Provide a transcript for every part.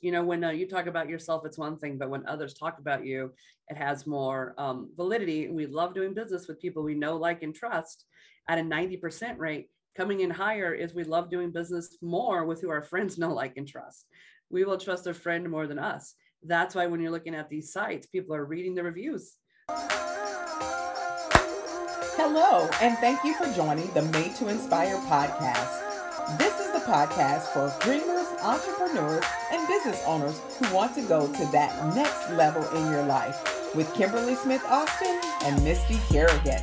You know, when uh, you talk about yourself, it's one thing, but when others talk about you, it has more um, validity. We love doing business with people we know, like, and trust at a 90% rate. Coming in higher is we love doing business more with who our friends know, like, and trust. We will trust a friend more than us. That's why when you're looking at these sites, people are reading the reviews. Hello, and thank you for joining the Made to Inspire podcast. This is the podcast for dreamers, entrepreneurs, and business owners who want to go to that next level in your life with Kimberly Smith Austin and Misty Kerrigan.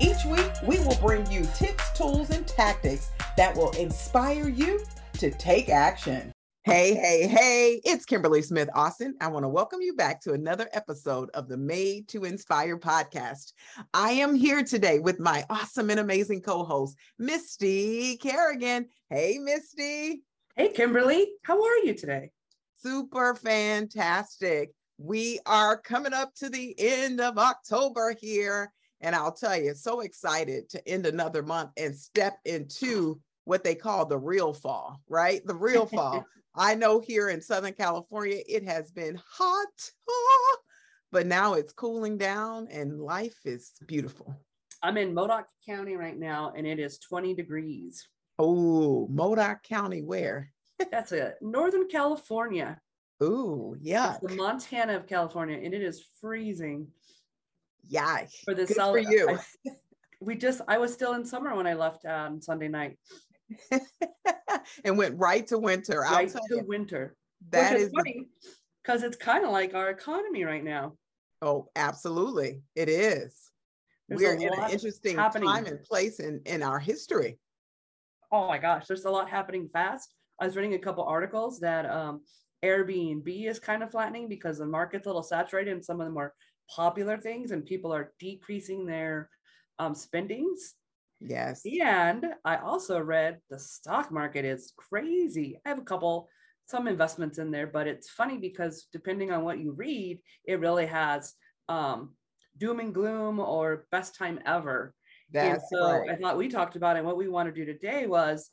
Each week, we will bring you tips, tools, and tactics that will inspire you to take action. Hey, hey, hey, it's Kimberly Smith Austin. I want to welcome you back to another episode of the Made to Inspire podcast. I am here today with my awesome and amazing co host, Misty Kerrigan. Hey, Misty. Hey, Kimberly. How are you today? Super fantastic. We are coming up to the end of October here. And I'll tell you, so excited to end another month and step into what they call the real fall, right? The real fall. I know here in Southern California, it has been hot, ah, but now it's cooling down and life is beautiful. I'm in Modoc County right now and it is 20 degrees. Oh, Modoc County, where? That's it. Northern California. Ooh, yeah. The Montana of California, and it is freezing. Yeah. For the Good for you. I, we just, I was still in summer when I left on um, Sunday night. and went right to winter. Right to you, winter. That is funny because it's kind of like our economy right now. Oh, absolutely. It is. There's We're in an interesting happening. time and place in, in our history. Oh my gosh, there's a lot happening fast. I was reading a couple articles that um, Airbnb is kind of flattening because the market's a little saturated in some of the more popular things and people are decreasing their um, spendings Yes. And I also read the stock market is crazy. I have a couple, some investments in there, but it's funny because depending on what you read, it really has um, doom and gloom or best time ever. That's and so right. I thought we talked about it. And what we want to do today was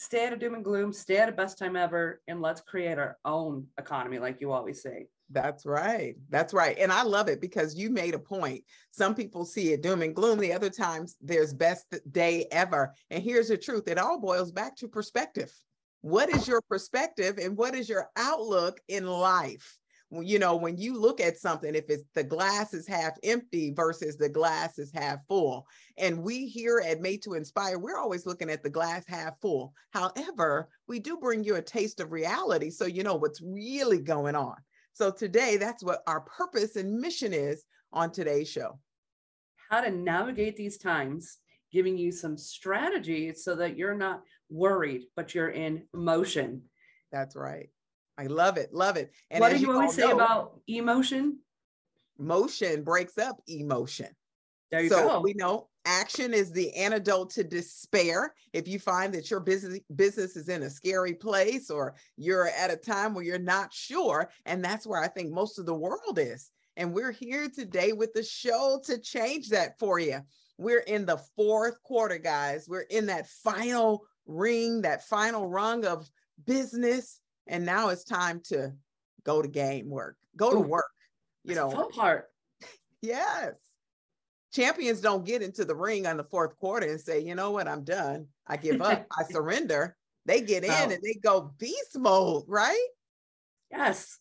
stay out of doom and gloom, stay out of best time ever, and let's create our own economy, like you always say. That's right. That's right. And I love it because you made a point. Some people see it doom and gloom. The other times there's best day ever. And here's the truth it all boils back to perspective. What is your perspective and what is your outlook in life? You know, when you look at something, if it's the glass is half empty versus the glass is half full. And we here at Made to Inspire, we're always looking at the glass half full. However, we do bring you a taste of reality so you know what's really going on. So today, that's what our purpose and mission is on today's show. How to navigate these times, giving you some strategies so that you're not worried, but you're in motion. That's right. I love it. Love it. And what do you, you always say know, about emotion? Motion breaks up emotion. There you so go. we know action is the antidote to despair. If you find that your business business is in a scary place or you're at a time where you're not sure, and that's where I think most of the world is. And we're here today with the show to change that for you. We're in the fourth quarter, guys. We're in that final ring, that final rung of business. And now it's time to go to game work, go to work. You know, fun part. yes champions don't get into the ring on the fourth quarter and say, you know what, I'm done. I give up. I surrender. They get in and they go beast mode, right? Yes.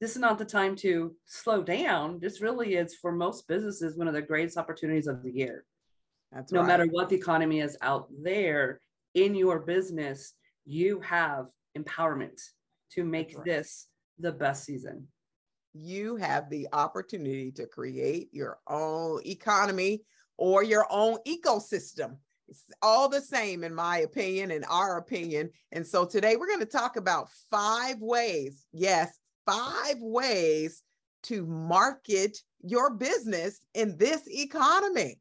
This is not the time to slow down. This really is for most businesses one of the greatest opportunities of the year. That's no right. matter what the economy is out there in your business, you have empowerment to make right. this the best season you have the opportunity to create your own economy or your own ecosystem. It's all the same, in my opinion, in our opinion. And so today we're going to talk about five ways, yes, five ways to market your business in this economy.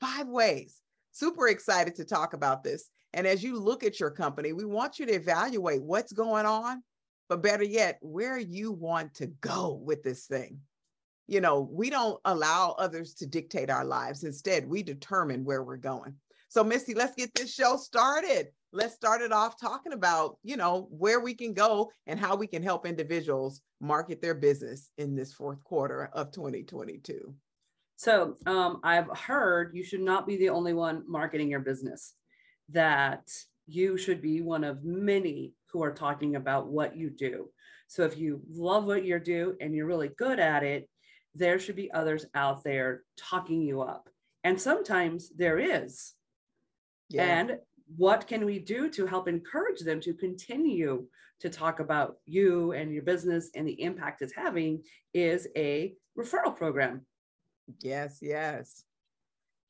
Five ways. Super excited to talk about this. And as you look at your company, we want you to evaluate what's going on but better yet, where you want to go with this thing. You know, we don't allow others to dictate our lives. Instead, we determine where we're going. So, Misty, let's get this show started. Let's start it off talking about, you know, where we can go and how we can help individuals market their business in this fourth quarter of 2022. So, um, I've heard you should not be the only one marketing your business, that you should be one of many who are talking about what you do. So, if you love what you do and you're really good at it, there should be others out there talking you up. And sometimes there is. Yeah. And what can we do to help encourage them to continue to talk about you and your business and the impact it's having is a referral program. Yes, yes.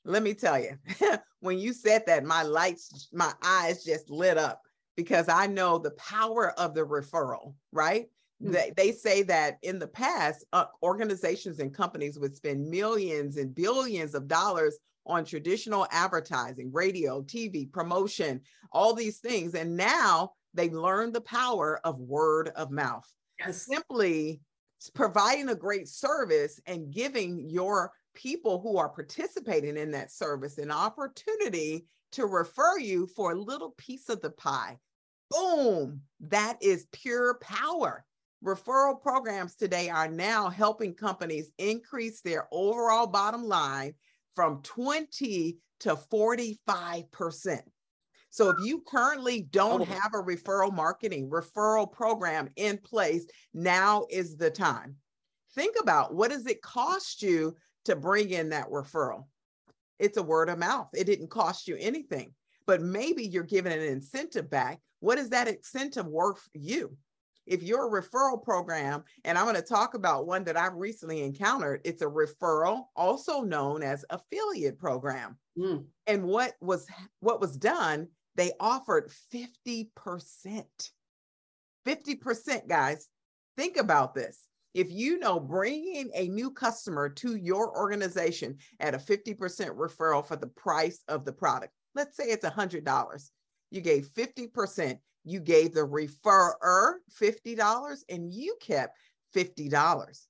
Let me tell you, when you said that, my lights, my eyes just lit up because I know the power of the referral, right? Mm-hmm. They, they say that in the past, uh, organizations and companies would spend millions and billions of dollars on traditional advertising, radio, TV, promotion, all these things. And now they learn the power of word of mouth. Yes. Simply providing a great service and giving your people who are participating in that service an opportunity to refer you for a little piece of the pie. Boom, that is pure power. Referral programs today are now helping companies increase their overall bottom line from 20 to 45%. So if you currently don't oh. have a referral marketing referral program in place, now is the time. Think about what does it cost you to bring in that referral? It's a word of mouth. It didn't cost you anything, but maybe you're giving an incentive back. What is that incentive worth you? if you're a referral program, and I'm going to talk about one that I've recently encountered, it's a referral, also known as affiliate program. Mm. And what was what was done, they offered 50%. 50%, guys. Think about this. If you know bringing a new customer to your organization at a 50% referral for the price of the product, let's say it's $100, you gave 50%, you gave the referrer $50 and you kept $50.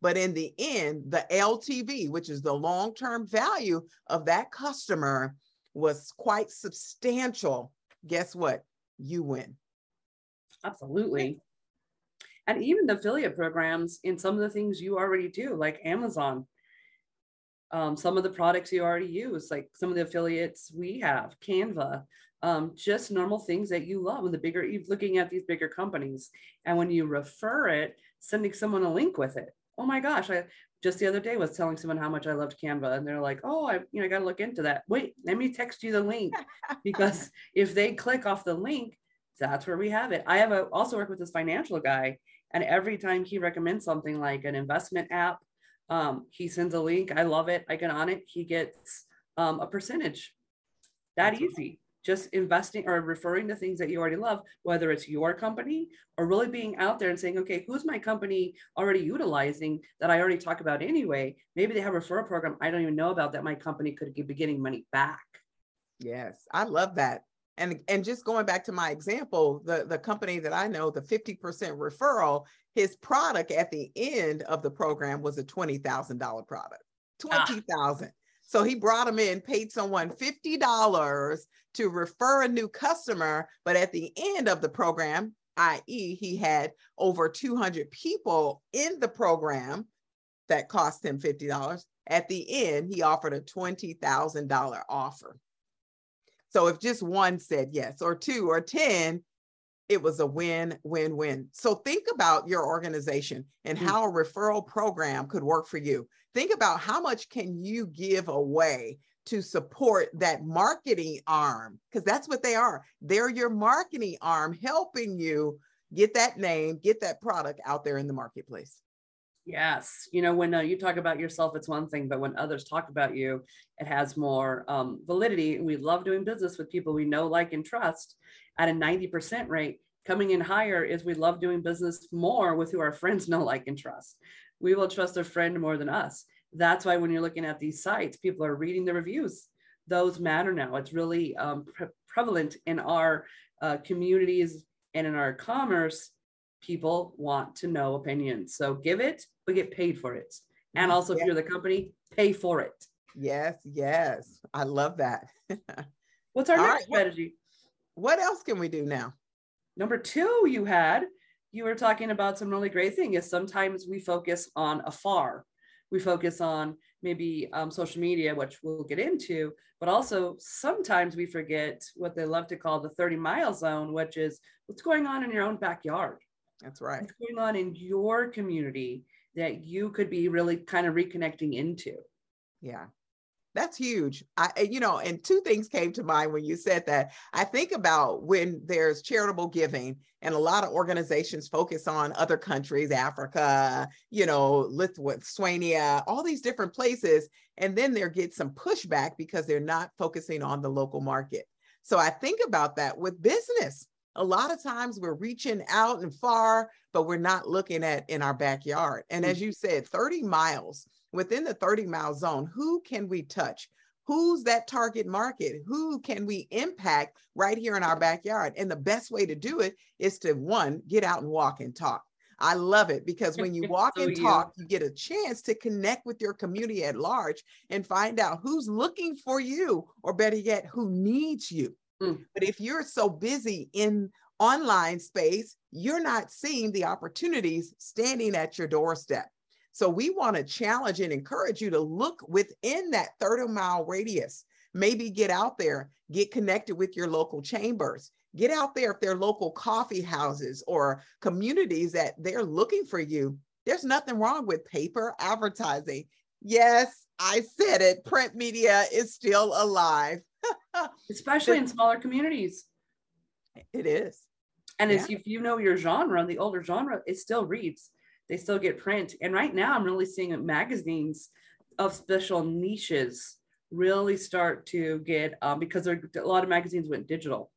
But in the end, the LTV, which is the long term value of that customer, was quite substantial. Guess what? You win. Absolutely. And even the affiliate programs in some of the things you already do, like Amazon, um, some of the products you already use, like some of the affiliates we have, Canva, um, just normal things that you love. And the bigger you're looking at these bigger companies, and when you refer it, sending someone a link with it. Oh my gosh, I just the other day was telling someone how much I loved Canva, and they're like, "Oh, I you know I got to look into that." Wait, let me text you the link because if they click off the link, that's where we have it. I have a, also work with this financial guy, and every time he recommends something like an investment app, um, he sends a link. I love it. I get on it. He gets um, a percentage. That easy just investing or referring to things that you already love, whether it's your company or really being out there and saying, okay, who's my company already utilizing that I already talk about anyway? Maybe they have a referral program I don't even know about that my company could be getting money back. Yes, I love that. And, and just going back to my example, the, the company that I know, the 50% referral, his product at the end of the program was a $20,000 product. 20,000. Ah. So he brought them in, paid someone $50 to refer a new customer. But at the end of the program, i.e., he had over 200 people in the program that cost him $50. At the end, he offered a $20,000 offer. So if just one said yes, or two, or 10, it was a win, win, win. So think about your organization and mm. how a referral program could work for you think about how much can you give away to support that marketing arm because that's what they are they're your marketing arm helping you get that name get that product out there in the marketplace yes you know when uh, you talk about yourself it's one thing but when others talk about you it has more um, validity we love doing business with people we know like and trust at a 90% rate coming in higher is we love doing business more with who our friends know like and trust we will trust a friend more than us. That's why when you're looking at these sites, people are reading the reviews. Those matter now. It's really um, pre- prevalent in our uh, communities and in our commerce. People want to know opinions. So give it, but get paid for it. And also, if you're the company, pay for it. Yes, yes. I love that. What's our All next right, strategy? What else can we do now? Number two, you had, you were talking about some really great thing is sometimes we focus on afar. We focus on maybe um, social media, which we'll get into, but also sometimes we forget what they love to call the 30 mile zone, which is what's going on in your own backyard, That's right. what's going on in your community that you could be really kind of reconnecting into. Yeah. That's huge. I, you know, and two things came to mind when you said that. I think about when there's charitable giving, and a lot of organizations focus on other countries, Africa, you know, Lithuania, all these different places, and then there gets some pushback because they're not focusing on the local market. So I think about that with business. A lot of times we're reaching out and far, but we're not looking at in our backyard. And mm. as you said, 30 miles within the 30 mile zone, who can we touch? Who's that target market? Who can we impact right here in our backyard? And the best way to do it is to one, get out and walk and talk. I love it because when you walk So oh, and you. talk, you get a chance to connect with your community at large and find out who's looking for you, or better yet, who needs you. Mm. But if you're so busy in online space, you're not seeing the opportunities standing at your doorstep. So we want to challenge and encourage you to look within that 30 mile radius. Maybe get out there, get connected with your local chambers. Get out there if they're local coffee houses or communities that they're looking for you. There's nothing wrong with paper advertising. Yes, I said it. Print media is still alive. especially in smaller communities. It is. And Yeah. if you know your genre, the older genre, it still reads. They still get print. And right now, I'm really seeing magazines of special niches really start to get um, because there, a lot of magazines went digital.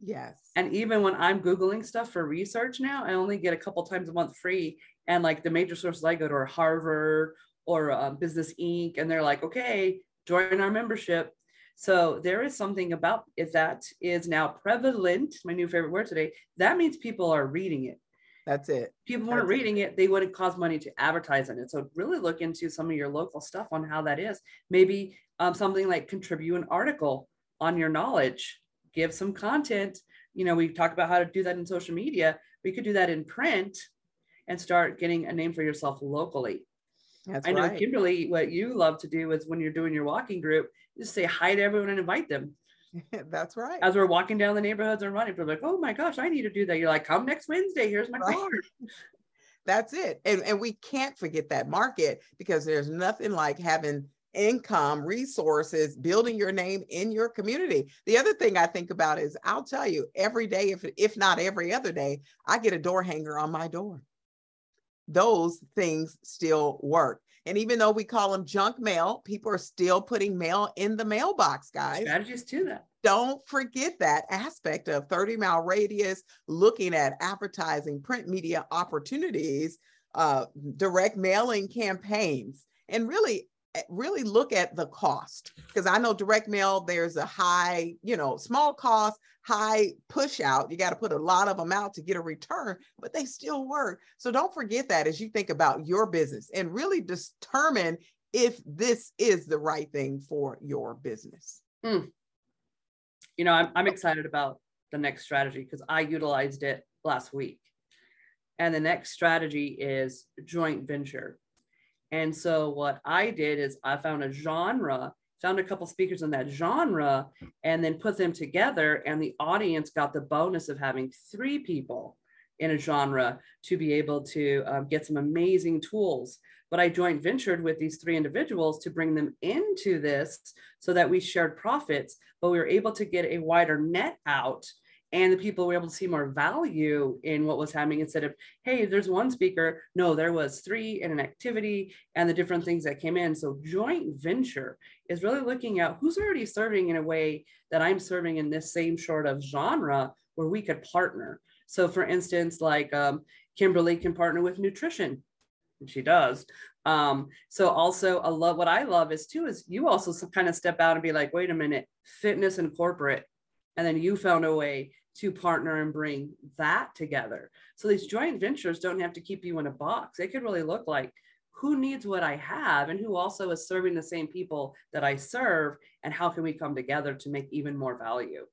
Yes. And even when I'm Googling stuff for research now, I only get a couple times a month free. And like the major sources I go to are Harvard or um, Business Inc. And they're like, okay, join our membership. So there is something about if that is now prevalent, my new favorite word today, that means people are reading it. That's it. People weren't reading it, they wouldn't cost money to advertise on it. So really look into some of your local stuff on how that is. Maybe um, something like contribute an article on your knowledge, give some content. You know, we talk about how to do that in social media. We could do that in print and start getting a name for yourself locally. That's I know right. Kimberly, what you love to do is when you're doing your walking group, just say hi to everyone and invite them. That's right. As we're walking down the neighborhoods and running, people are like, oh my gosh, I need to do that. You're like, come next Wednesday. Here's my Right. card. That's it. And, and we can't forget that market because there's nothing like having income, resources, building your name in your community. The other thing I think about is I'll tell you every day, if, if not every other day, I get a door hanger on my door. Those things still work. And even though we call them junk mail, people are still putting mail in the mailbox, guys. Strategies to that. don't forget that aspect of 30 mile radius, looking at advertising, print media opportunities, uh, direct mailing campaigns, and really, Eh, really look at the cost. Because I know direct mail, there's a high, you know, small cost, high push out. You got to put a lot of them out to get a return, but they still work. So don't forget that as you think about your business and really determine if this is the right thing for your business. Hmm. you know, I'm, I'm oh. excited about the next strategy because I utilized it last week. And the next strategy is joint venture. And so what I did is I found a genre, found a couple speakers in that genre, and then put them together. And the audience got the bonus of having three people in a genre to be able to um, get some amazing tools. But I joint ventured with these three individuals to bring them into this so that we shared profits, but we were able to get a wider net out. And the people were able to see more value in what was happening instead of, hey, there's one speaker. No, there was three in an activity and the different things that came in. So joint venture is really looking at who's already serving in a way that I'm serving in this same sort of genre where we could partner. So for instance, like um, Kimberly can partner with nutrition and she does. Um, so also I love what I love is too, is you also kind of step out and be like, wait a minute, fitness and corporate. And then you found a way to partner and bring that together. So these joint ventures don't have to keep you in a box. They could really look like who needs what I have and who also is serving the same people that I serve and how can we come together to make even more value.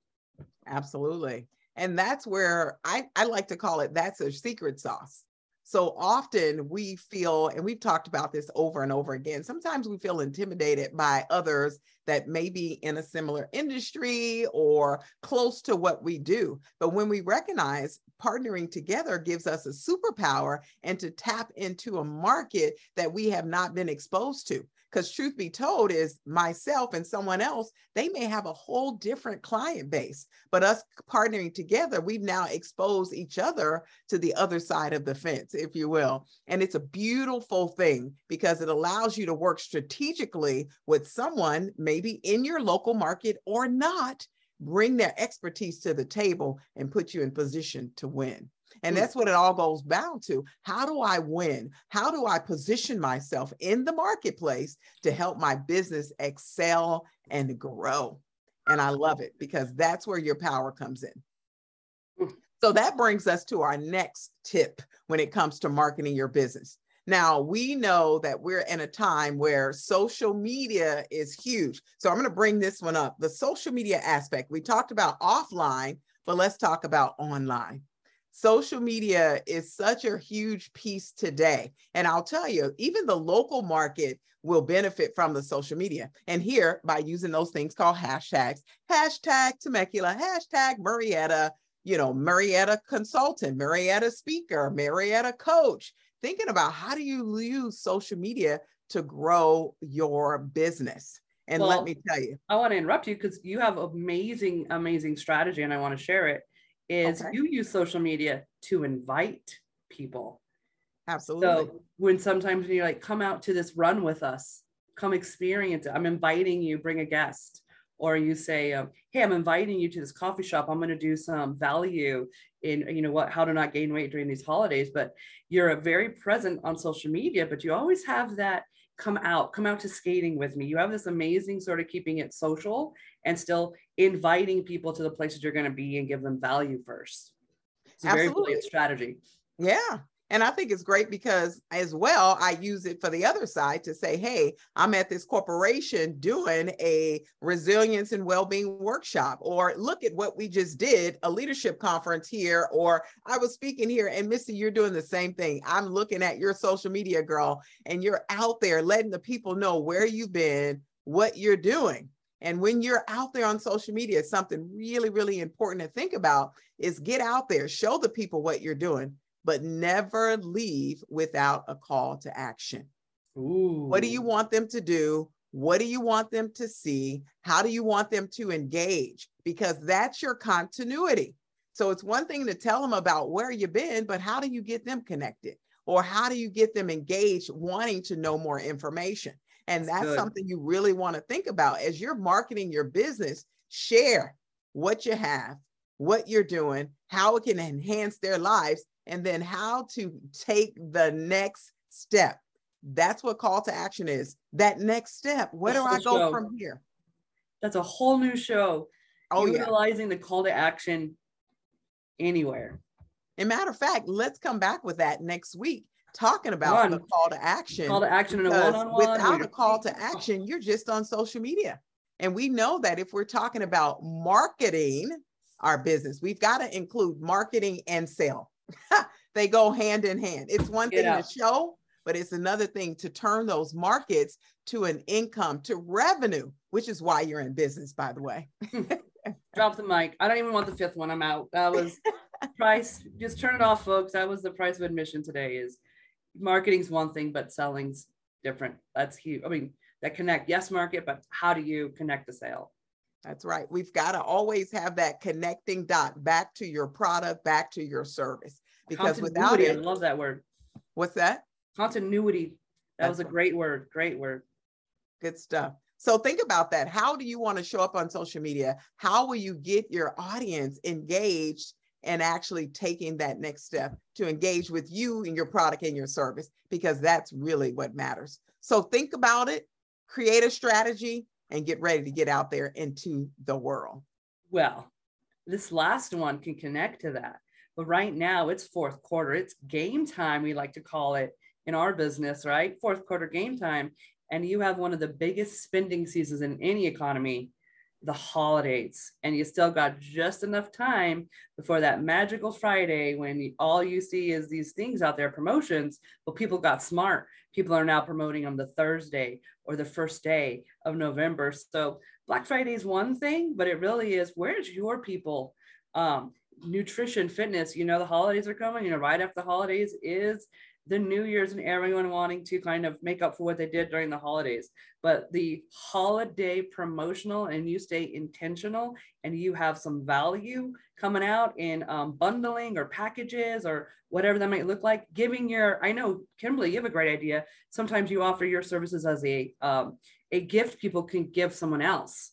Absolutely. And that's where I, I like to call it that's a secret sauce. So often we feel, and we've talked about this over and over again, sometimes we feel intimidated by others that may be in a similar industry or close to what we do. But when we recognize partnering together gives us a superpower and to tap into a market that we have not been exposed to because truth be told is myself and someone else they may have a whole different client base but us partnering together we've now exposed each other to the other side of the fence if you will. And it's a beautiful thing because it allows you to work strategically with someone maybe in your local market or not bring their expertise to the table and put you in position to win and that's what it all goes down to. How do I win? How do I position myself in the marketplace to help my business excel and grow? And I love it because that's where your power comes in. Hmm. So that brings us to our next tip when it comes to marketing your business. Now, we know that we're in a time where social media is huge. So I'm going to bring this one up the social media aspect. We talked about offline, but let's talk about online social media is such a huge piece today. And I'll tell you, even the local market will benefit from the social media. And here, by using those things called hashtags, hashtag Temecula, hashtag Marietta, you know, Marietta consultant, Marietta speaker, Marietta coach, thinking about how do you use social media to grow your business. And well, let me tell you, I want to interrupt you because you have amazing, amazing strategy, and I want to share it is okay. you use social media to invite people. Absolutely. So when sometimes when you're like, come out to this run with us, come experience it. I'm inviting you, bring a guest. Or you say, um, hey, I'm inviting you to this coffee shop. I'm going to do some value in, you know, what, how to not gain weight during these holidays. But you're a very present on social media, but you always have that come out, come out to skating with me. You have this amazing sort of keeping it social and still inviting people to the places you're going to be and give them value first. It's a Absolutely. very brilliant strategy. Yeah. And I think it's great because, as well, I use it for the other side to say, hey, I'm at this corporation doing a resilience and well being workshop, or look at what we just did a leadership conference here, or I was speaking here, and Missy, you're doing the same thing. I'm looking at your social media, girl, and you're out there letting the people know where you've been, what you're doing. And when you're out there on social media, something really, really important to think about is get out there, show the people what you're doing, but never leave without a call to action. Ooh. What do you want them to do? What do you want them to see? How do you want them to engage? Because that's your continuity. So it's one thing to tell them about where you've been, but how do you get them connected? Or how do you get them engaged, wanting to know more information? And that's, that's something you really want to think about as you're marketing your business. Share what you have, what you're doing, how it can enhance their lives, and then how to take the next step. That's what call to action is. That next step. Where do I go show. from here? That's a whole new show. Oh, utilizing yeah. the call to action anywhere. And matter of fact, let's come back with that next week talking about One. the call to action. Call to action in a one-on-one. Without a call to action, you're just on social media. And we know that if we're talking about marketing our business, we've got to include marketing and sale. they go hand in hand. It's one thing out. to show, but it's another thing to turn those markets to an income, to revenue, which is why you're in business, by the way. Drop the mic. I don't even want the fifth one. I'm out. That was price. Just turn it off, folks. That was the price of admission today. Is marketing's one thing, but selling's different. That's huge. I mean, that connect, yes, market, but how do you connect the sale? That's right. We've got to always have that connecting dot back to your product, back to your service. Because without it, I love that word. What's that? Continuity. That That's was a great word. Great word. Good stuff. So think about that. How do you want to show up on social media? How will you get your audience engaged and actually taking that next step to engage with you and your product and your service, because that's really what matters. So think about it, create a strategy, and get ready to get out there into the world. Well, this last one can connect to that. But right now it's fourth quarter. It's game time, we like to call it in our business, right? Fourth quarter game time, and you have one of the biggest spending seasons in any economy, the holidays, and you still got just enough time before that magical Friday when all you see is these things out there, promotions. But people got smart. People are now promoting on the Thursday or the first day of November. So Black Friday is one thing, but it really is where's your people? Um, nutrition, fitness, you know, the holidays are coming, you know, right after the holidays is the New Year's and everyone wanting to kind of make up for what they did during the holidays. But the holiday promotional and you stay intentional and you have some value coming out in um, bundling or packages or whatever that might look like. Giving your, I know Kimberly, you have a great idea. Sometimes you offer your services as a um, a gift people can give someone else.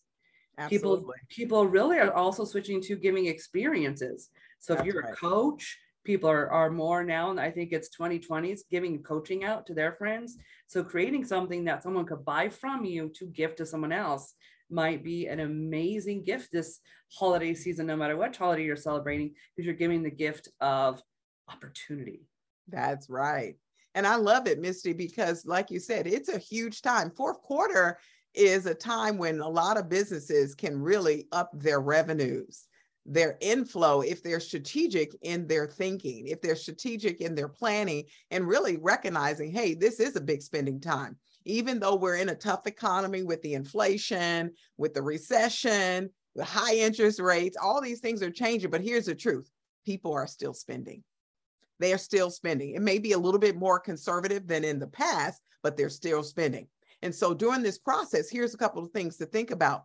Absolutely. People people really are also switching to giving experiences. So That's if you're right. a coach people are, are more now and i think it's 2020s giving coaching out to their friends. So creating something that someone could buy from you to gift to someone else might be an amazing gift this holiday season no matter what holiday you're celebrating because you're giving the gift of opportunity. That's right. And i love it misty because like you said it's a huge time. Fourth quarter is a time when a lot of businesses can really up their revenues their inflow if they're strategic in their thinking, if they're strategic in their planning, and really recognizing, hey, this is a big spending time. Even though we're in a tough economy with the inflation, with the recession, the high interest rates, all these things are changing. But here's the truth people are still spending. They are still spending. It may be a little bit more conservative than in the past, but they're still spending. And so during this process, here's a couple of things to think about.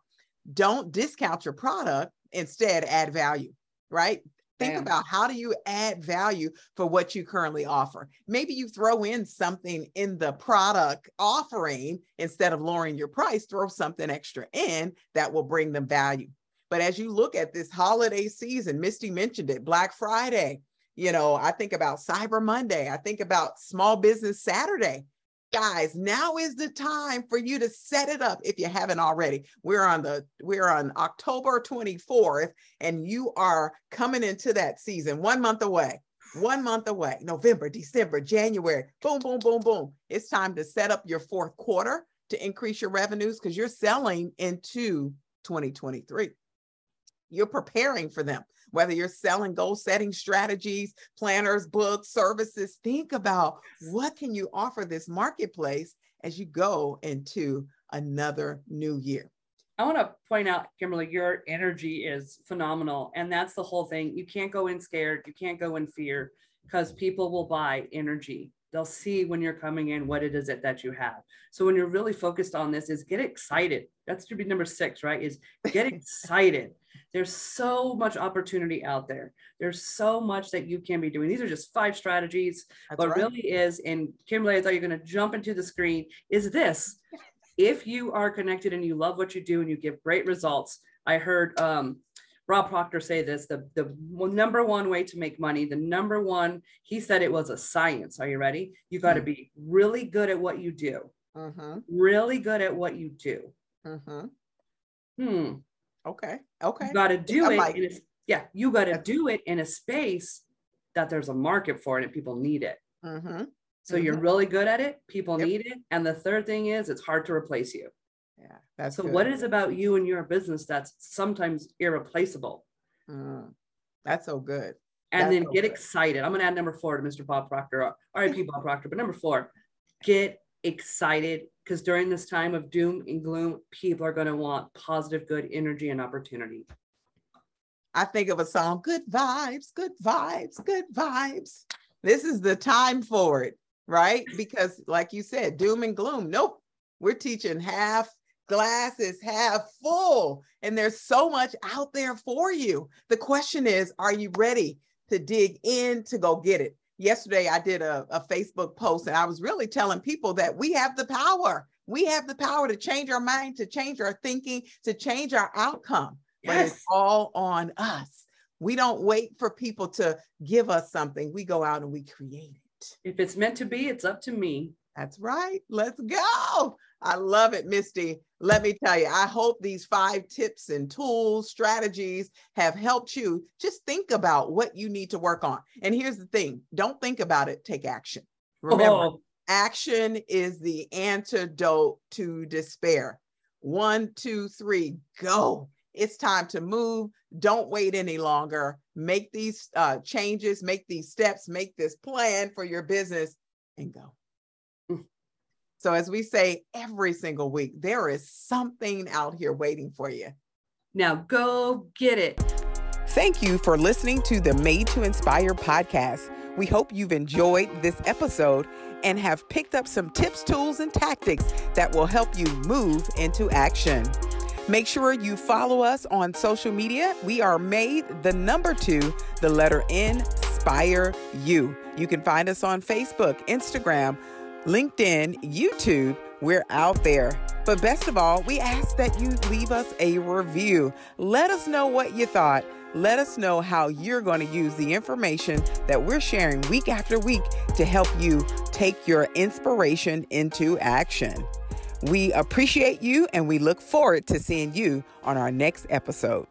Don't discount your product instead add value, right? Think Damn. about how do you add value for what you currently offer. Maybe you throw in something in the product offering instead of lowering your price, throw something extra in that will bring them value. But as you look at this holiday season, Misty mentioned it, Black Friday, you know, I think about Cyber Monday, I think about Small Business Saturday guys now is the time for you to set it up if you haven't already. We're on the we're on october 24th and you are coming into that season one month away one month away november december january boom boom boom boom. It's time to set up your fourth quarter to increase your revenues because you're selling into 2023 you're preparing for them whether you're selling goal setting strategies, planners, books, services, think about what can you offer this marketplace as you go into another new year. I want to point out, Kimberly, your energy is phenomenal. And that's the whole thing. You can't go in scared, you can't go in fear because people will buy energy. They'll see when you're coming in what it is that, that you have. So when you're really focused on this, is get excited. That's to be number six, right? Is get excited. There's so much opportunity out there. There's so much that you can be doing. These are just five strategies. That's what right. really is, and Kimberly, I thought you're going to jump into the screen, is this. If you are connected and you love what you do and you give great results, I heard um, Bob Proctor say this the, the number one way to make money, the number one, he said it was a science. Are you ready? You got to mm-hmm. be really good at what you do. Mm-hmm. Really good at what you do. Mm-hmm. Hmm. Okay. Okay. You got to do it. Like, a, yeah, you got to do it in a space that there's a market for it and people need it. Mm-hmm. So mm-hmm. you're really good at it. People yep. need it. And the third thing is it's hard to replace you. Yeah. That's so good. what is about you and your business that's sometimes irreplaceable? Mm, that's so good. And that's then so get good. excited. I'm going to add number four to Mr. Bob Proctor, RIP Bob Proctor, but number four, get excited because during this time of doom and gloom, people are going to want positive, good energy and opportunity. I think of a song, good vibes, good vibes, good vibes. This is the time for it, right? Because, like you said, doom and gloom. Nope. We're teaching half glasses half full, and there's so much out there for you. The question is, are you ready to dig in to go get it? Yesterday I did a, a Facebook post and I was really telling people that we have the power. We have the power to change our mind, to change our thinking, to change our outcome. Yes. But it's all on us. We don't wait for people to give us something. We go out and we create it. If it's meant to be, it's up to me. That's right. Let's go. I love it, Misty. Let me tell you, I hope these five tips and tools, strategies have helped you just think about what you need to work on. And here's the thing don't think about it, take action. Remember, oh. Action is the antidote to despair. One, two, three, go. It's time to move. Don't wait any longer. Make these uh, changes, make these steps, make this plan for your business and go. So, as we say every single week, there is something out here waiting for you. Now, go get it. Thank you for listening to the Made to Inspire podcast. We hope you've enjoyed this episode and have picked up some tips, tools, and tactics that will help you move into action. Make sure you follow us on social media. We are made the number two, the letter N, Inspire You. You can find us on Facebook, Instagram, LinkedIn, YouTube. We're out there. But best of all, we ask that you leave us a review. Let us know what you thought. Let us know how you're going to use the information that we're sharing week after week to help you take your inspiration into action. We appreciate you and we look forward to seeing you on our next episode.